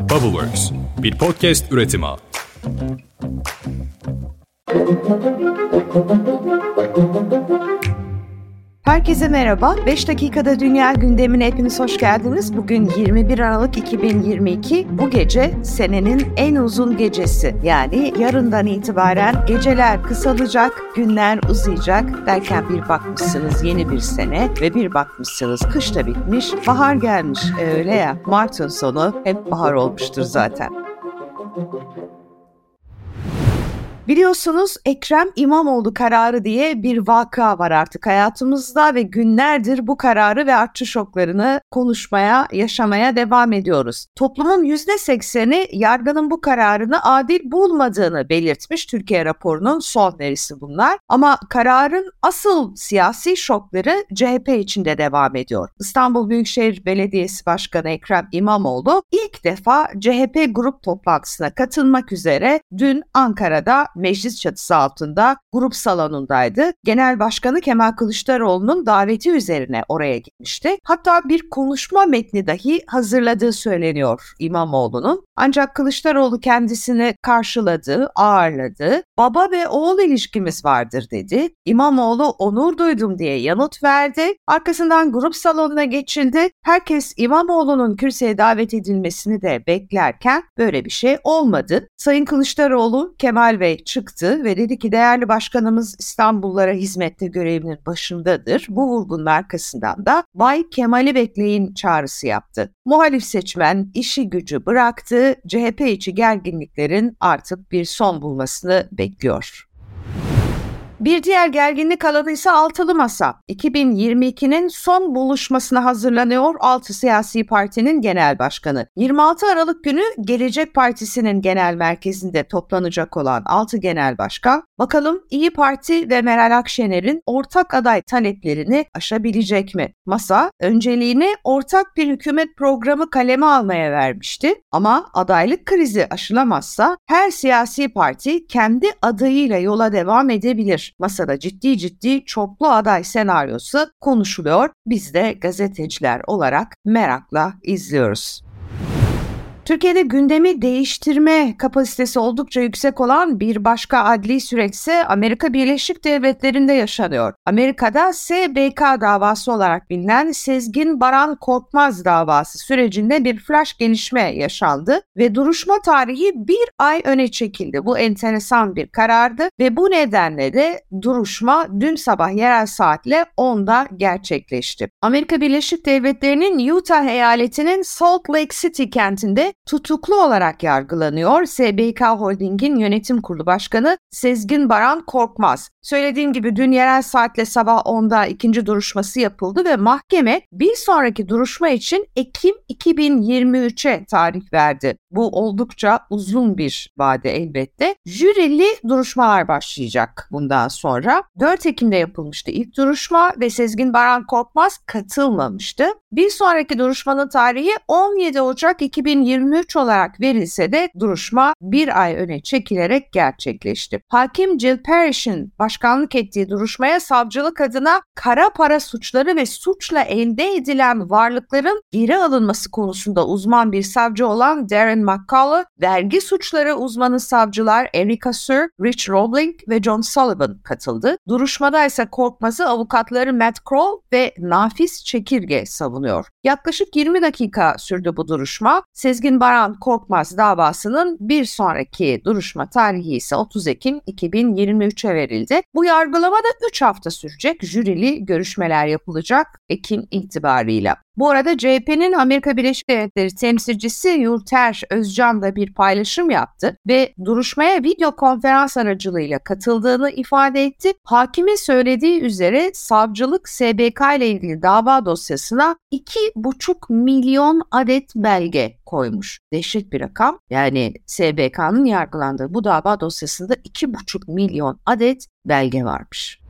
Bubbleworks, bir podcast üretimi. Herkese merhaba. 5 dakikada dünya gündemine hepiniz hoş geldiniz. Bugün 21 Aralık 2022. Bu gece senenin en uzun gecesi. Yani yarından itibaren geceler kısalacak, günler uzayacak derken bir bakmışsınız yeni bir sene ve bir bakmışsınız kış da bitmiş, bahar gelmiş. E, öyle ya. Mart'ın sonu hep bahar olmuştur zaten. Biliyorsunuz Ekrem İmamoğlu kararı diye bir vaka var artık hayatımızda ve günlerdir bu kararı ve artçı şoklarını konuşmaya, yaşamaya devam ediyoruz. Toplumun %80'i yargının bu kararını adil bulmadığını belirtmiş Türkiye raporunun son verisi bunlar. Ama kararın asıl siyasi şokları CHP içinde devam ediyor. İstanbul Büyükşehir Belediyesi Başkanı Ekrem İmamoğlu ilk defa CHP grup toplantısına katılmak üzere dün Ankara'da meclis çatısı altında grup salonundaydı. Genel Başkanı Kemal Kılıçdaroğlu'nun daveti üzerine oraya gitmişti. Hatta bir konuşma metni dahi hazırladığı söyleniyor İmamoğlu'nun. Ancak Kılıçdaroğlu kendisini karşıladı, ağırladı. Baba ve oğul ilişkimiz vardır dedi. İmamoğlu onur duydum diye yanıt verdi. Arkasından grup salonuna geçildi. Herkes İmamoğlu'nun kürsüye davet edilmesini de beklerken böyle bir şey olmadı. Sayın Kılıçdaroğlu Kemal Bey çıktı ve dedi ki değerli başkanımız İstanbullara hizmette görevinin başındadır. Bu vurgunun arkasından da Bay Kemal'i bekleyin çağrısı yaptı. Muhalif seçmen işi gücü bıraktı, CHP içi gerginliklerin artık bir son bulmasını bekliyor. Bir diğer gerginlik alanı ise altılı masa. 2022'nin son buluşmasına hazırlanıyor 6 siyasi partinin genel başkanı. 26 Aralık günü Gelecek Partisi'nin genel merkezinde toplanacak olan 6 genel başkan, bakalım İyi Parti ve Meral Akşener'in ortak aday taleplerini aşabilecek mi? Masa önceliğini ortak bir hükümet programı kaleme almaya vermişti ama adaylık krizi aşılamazsa her siyasi parti kendi adayıyla yola devam edebilir masada ciddi ciddi çoklu aday senaryosu konuşuluyor. Biz de gazeteciler olarak merakla izliyoruz. Türkiye'de gündemi değiştirme kapasitesi oldukça yüksek olan bir başka adli süreç ise Amerika Birleşik Devletleri'nde yaşanıyor. Amerika'da SBK davası olarak bilinen Sezgin Baran Korkmaz davası sürecinde bir flash gelişme yaşandı ve duruşma tarihi bir ay öne çekildi. Bu enteresan bir karardı ve bu nedenle de duruşma dün sabah yerel saatle 10'da gerçekleşti. Amerika Birleşik Devletleri'nin Utah eyaletinin Salt Lake City kentinde tutuklu olarak yargılanıyor SBK Holding'in yönetim kurulu başkanı Sezgin Baran Korkmaz. Söylediğim gibi dün yerel saatle sabah 10'da ikinci duruşması yapıldı ve mahkeme bir sonraki duruşma için Ekim 2023'e tarih verdi. Bu oldukça uzun bir vade elbette. Jürili duruşmalar başlayacak bundan sonra. 4 Ekim'de yapılmıştı ilk duruşma ve Sezgin Baran Korkmaz katılmamıştı. Bir sonraki duruşmanın tarihi 17 Ocak 2023 olarak verilse de duruşma bir ay öne çekilerek gerçekleşti. Hakim Jill Parrish'in başkanlık ettiği duruşmaya savcılık adına kara para suçları ve suçla elde edilen varlıkların geri alınması konusunda uzman bir savcı olan Darren McCullough, vergi suçları uzmanı savcılar Erika Sir, Rich Roebling ve John Sullivan katıldı. Duruşmada ise Korkmaz'ı avukatları Matt Kroll ve Nafis Çekirge savunuyor. Yaklaşık 20 dakika sürdü bu duruşma. Sezgin Baran Korkmaz davasının bir sonraki duruşma tarihi ise 30 Ekim 2023'e verildi. Bu yargılama da 3 hafta sürecek. Jürili görüşmeler yapılacak Ekim itibarıyla. Bu arada CHP'nin Amerika Birleşik Devletleri temsilcisi Yurter Özcan da bir paylaşım yaptı ve duruşmaya video konferans aracılığıyla katıldığını ifade etti. Hakimin söylediği üzere savcılık SBK ile ilgili dava dosyasına 2,5 milyon adet belge koymuş. Dehşet bir rakam. Yani SBK'nın yargılandığı bu dava dosyasında 2,5 milyon adet belge varmış.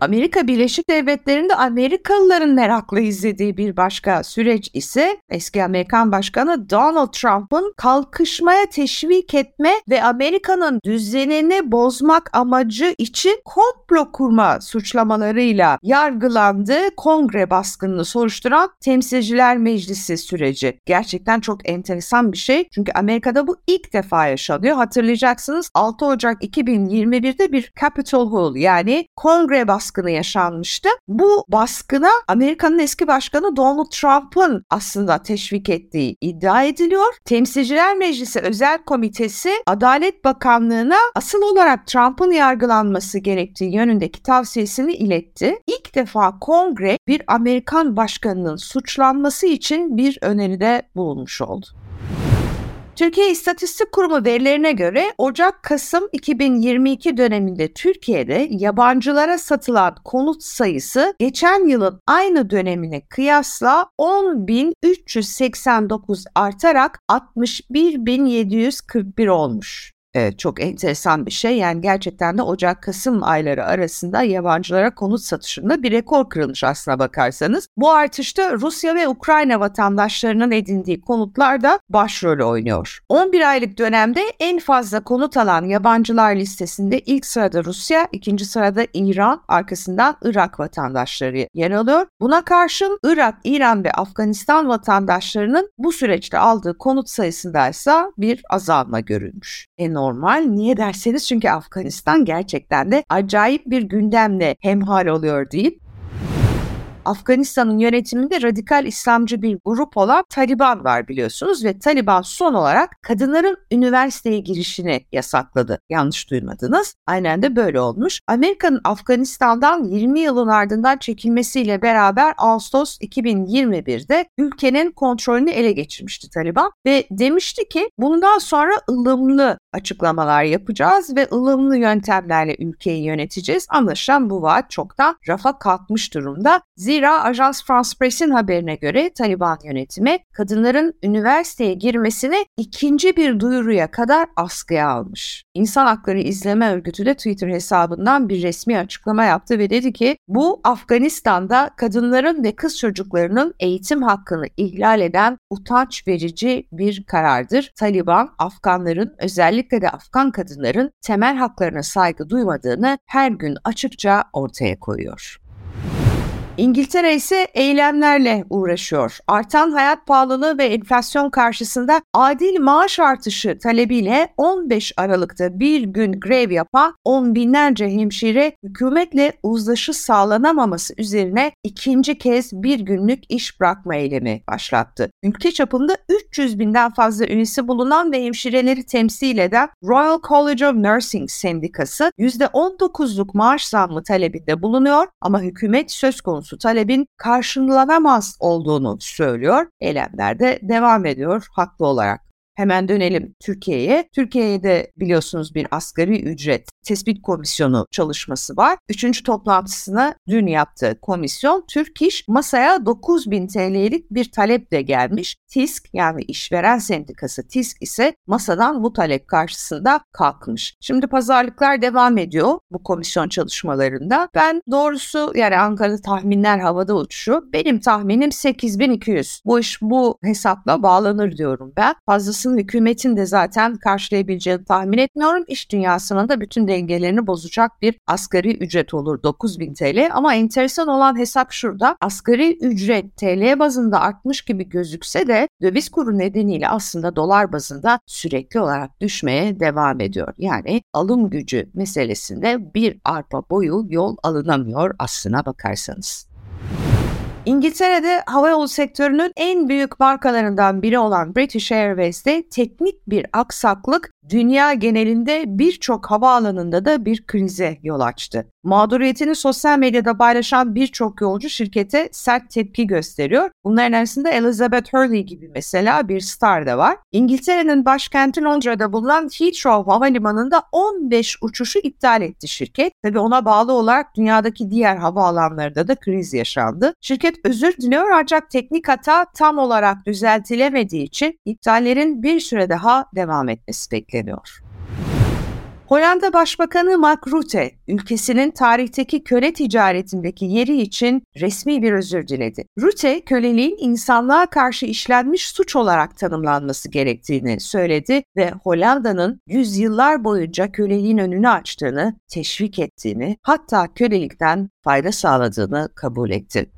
Amerika Birleşik Devletleri'nde Amerikalıların merakla izlediği bir başka süreç ise eski Amerikan Başkanı Donald Trump'ın kalkışmaya teşvik etme ve Amerika'nın düzenini bozmak amacı için komplo kurma suçlamalarıyla yargılandığı kongre baskınını soruşturan Temsilciler Meclisi süreci. Gerçekten çok enteresan bir şey. Çünkü Amerika'da bu ilk defa yaşanıyor. Hatırlayacaksınız 6 Ocak 2021'de bir Capitol Hill yani kongre baskını yaşanmıştı. Bu baskına Amerika'nın eski başkanı Donald Trump'ın aslında teşvik ettiği iddia ediliyor. Temsilciler Meclisi Özel Komitesi Adalet Bakanlığı'na asıl olarak Trump'ın yargılanması gerektiği yönündeki tavsiyesini iletti. İlk defa kongre bir Amerikan başkanının suçlanması için bir öneride bulunmuş oldu. Türkiye İstatistik Kurumu verilerine göre Ocak-Kasım 2022 döneminde Türkiye'de yabancılara satılan konut sayısı geçen yılın aynı dönemine kıyasla 10.389 artarak 61.741 olmuş. Evet, çok enteresan bir şey. Yani gerçekten de Ocak-Kasım ayları arasında yabancılara konut satışında bir rekor kırılmış aslına bakarsanız. Bu artışta Rusya ve Ukrayna vatandaşlarının edindiği konutlar da başrol oynuyor. 11 aylık dönemde en fazla konut alan yabancılar listesinde ilk sırada Rusya, ikinci sırada İran, arkasından Irak vatandaşları yer alıyor. Buna karşın Irak, İran ve Afganistan vatandaşlarının bu süreçte aldığı konut sayısında ise bir azalma görülmüş. En normal. Niye derseniz çünkü Afganistan gerçekten de acayip bir gündemle hemhal oluyor deyip Afganistan'ın yönetiminde radikal İslamcı bir grup olan Taliban var biliyorsunuz ve Taliban son olarak kadınların üniversiteye girişini yasakladı. Yanlış duymadınız. Aynen de böyle olmuş. Amerika'nın Afganistan'dan 20 yılın ardından çekilmesiyle beraber Ağustos 2021'de ülkenin kontrolünü ele geçirmişti Taliban ve demişti ki bundan sonra ılımlı açıklamalar yapacağız ve ılımlı yöntemlerle ülkeyi yöneteceğiz. Anlaşılan bu vaat çoktan rafa kalkmış durumda. Zira Ajans France Press'in haberine göre Taliban yönetimi kadınların üniversiteye girmesini ikinci bir duyuruya kadar askıya almış. İnsan Hakları İzleme Örgütü de Twitter hesabından bir resmi açıklama yaptı ve dedi ki bu Afganistan'da kadınların ve kız çocuklarının eğitim hakkını ihlal eden utanç verici bir karardır. Taliban Afganların özellikle de Afgan kadınların temel haklarına saygı duymadığını her gün açıkça ortaya koyuyor. İngiltere ise eylemlerle uğraşıyor. Artan hayat pahalılığı ve enflasyon karşısında adil maaş artışı talebiyle 15 Aralık'ta bir gün grev yapan on binlerce hemşire hükümetle uzlaşı sağlanamaması üzerine ikinci kez bir günlük iş bırakma eylemi başlattı. Ülke çapında 300 binden fazla üyesi bulunan ve hemşireleri temsil eden Royal College of Nursing Sendikası %19'luk maaş zammı talebinde bulunuyor ama hükümet söz konusu konusu talebin karşılanamaz olduğunu söylüyor. Eylemler de devam ediyor haklı olarak. Hemen dönelim Türkiye'ye. Türkiye'de biliyorsunuz bir asgari ücret tespit komisyonu çalışması var. Üçüncü toplantısına dün yaptığı komisyon Türk İş masaya 9000 TL'lik bir taleple gelmiş. TİSK yani işveren sendikası TİSK ise masadan bu talep karşısında kalkmış. Şimdi pazarlıklar devam ediyor bu komisyon çalışmalarında. Ben doğrusu yani Ankara'da tahminler havada uçuşu. Benim tahminim 8200. Bu iş bu hesapla bağlanır diyorum ben. Fazlasını hükümetin de zaten karşılayabileceğini tahmin etmiyorum. İş dünyasının da bütün dengelerini bozacak bir asgari ücret olur 9000 TL ama enteresan olan hesap şurada. Asgari ücret TL bazında artmış gibi gözükse de döviz kuru nedeniyle aslında dolar bazında sürekli olarak düşmeye devam ediyor. Yani alım gücü meselesinde bir arpa boyu yol alınamıyor aslına bakarsanız. İngiltere'de havayolu sektörünün en büyük markalarından biri olan British Airways'te teknik bir aksaklık dünya genelinde birçok havaalanında da bir krize yol açtı. Mağduriyetini sosyal medyada paylaşan birçok yolcu şirkete sert tepki gösteriyor. Bunların arasında Elizabeth Hurley gibi mesela bir star da var. İngiltere'nin başkenti Londra'da bulunan Heathrow Havalimanı'nda 15 uçuşu iptal etti şirket. Tabi ona bağlı olarak dünyadaki diğer havaalanlarında da kriz yaşandı. Şirket özür diliyor ancak teknik hata tam olarak düzeltilemediği için iptallerin bir süre daha devam etmesi bekleniyor. Hollanda Başbakanı Mark Rutte, ülkesinin tarihteki köle ticaretindeki yeri için resmi bir özür diledi. Rutte, köleliğin insanlığa karşı işlenmiş suç olarak tanımlanması gerektiğini söyledi ve Hollanda'nın yüzyıllar boyunca köleliğin önünü açtığını, teşvik ettiğini, hatta kölelikten fayda sağladığını kabul etti.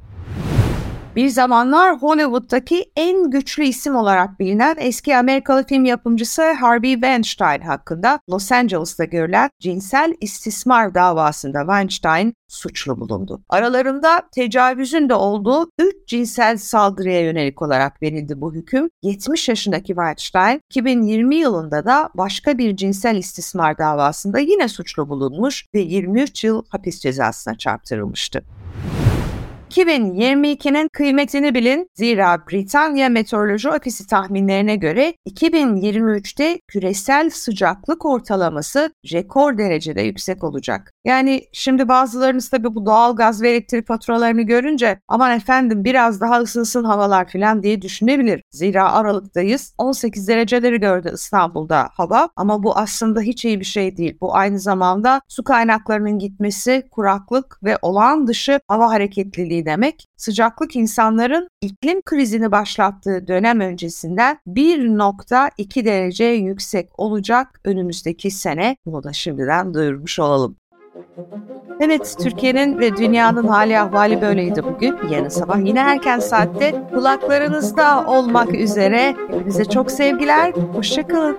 Bir zamanlar Hollywood'daki en güçlü isim olarak bilinen eski Amerikalı film yapımcısı Harvey Weinstein hakkında Los Angeles'ta görülen cinsel istismar davasında Weinstein suçlu bulundu. Aralarında tecavüzün de olduğu 3 cinsel saldırıya yönelik olarak verildi bu hüküm. 70 yaşındaki Weinstein 2020 yılında da başka bir cinsel istismar davasında yine suçlu bulunmuş ve 23 yıl hapis cezasına çarptırılmıştı. 2022'nin kıymetini bilin. Zira Britanya Meteoroloji Ofisi tahminlerine göre 2023'te küresel sıcaklık ortalaması rekor derecede yüksek olacak. Yani şimdi bazılarınız tabii bu doğal gaz ve elektrik faturalarını görünce aman efendim biraz daha ısınsın havalar falan diye düşünebilir. Zira Aralık'tayız. 18 dereceleri gördü İstanbul'da hava ama bu aslında hiç iyi bir şey değil. Bu aynı zamanda su kaynaklarının gitmesi, kuraklık ve olağan dışı hava hareketliliği demek. Sıcaklık insanların iklim krizini başlattığı dönem öncesinden 1.2 derece yüksek olacak önümüzdeki sene. Bunu da şimdiden duyurmuş olalım. Evet, Türkiye'nin ve dünyanın hali ahvali böyleydi bugün. Yarın sabah yine erken saatte kulaklarınızda olmak üzere. Hepinize çok sevgiler, hoşçakalın.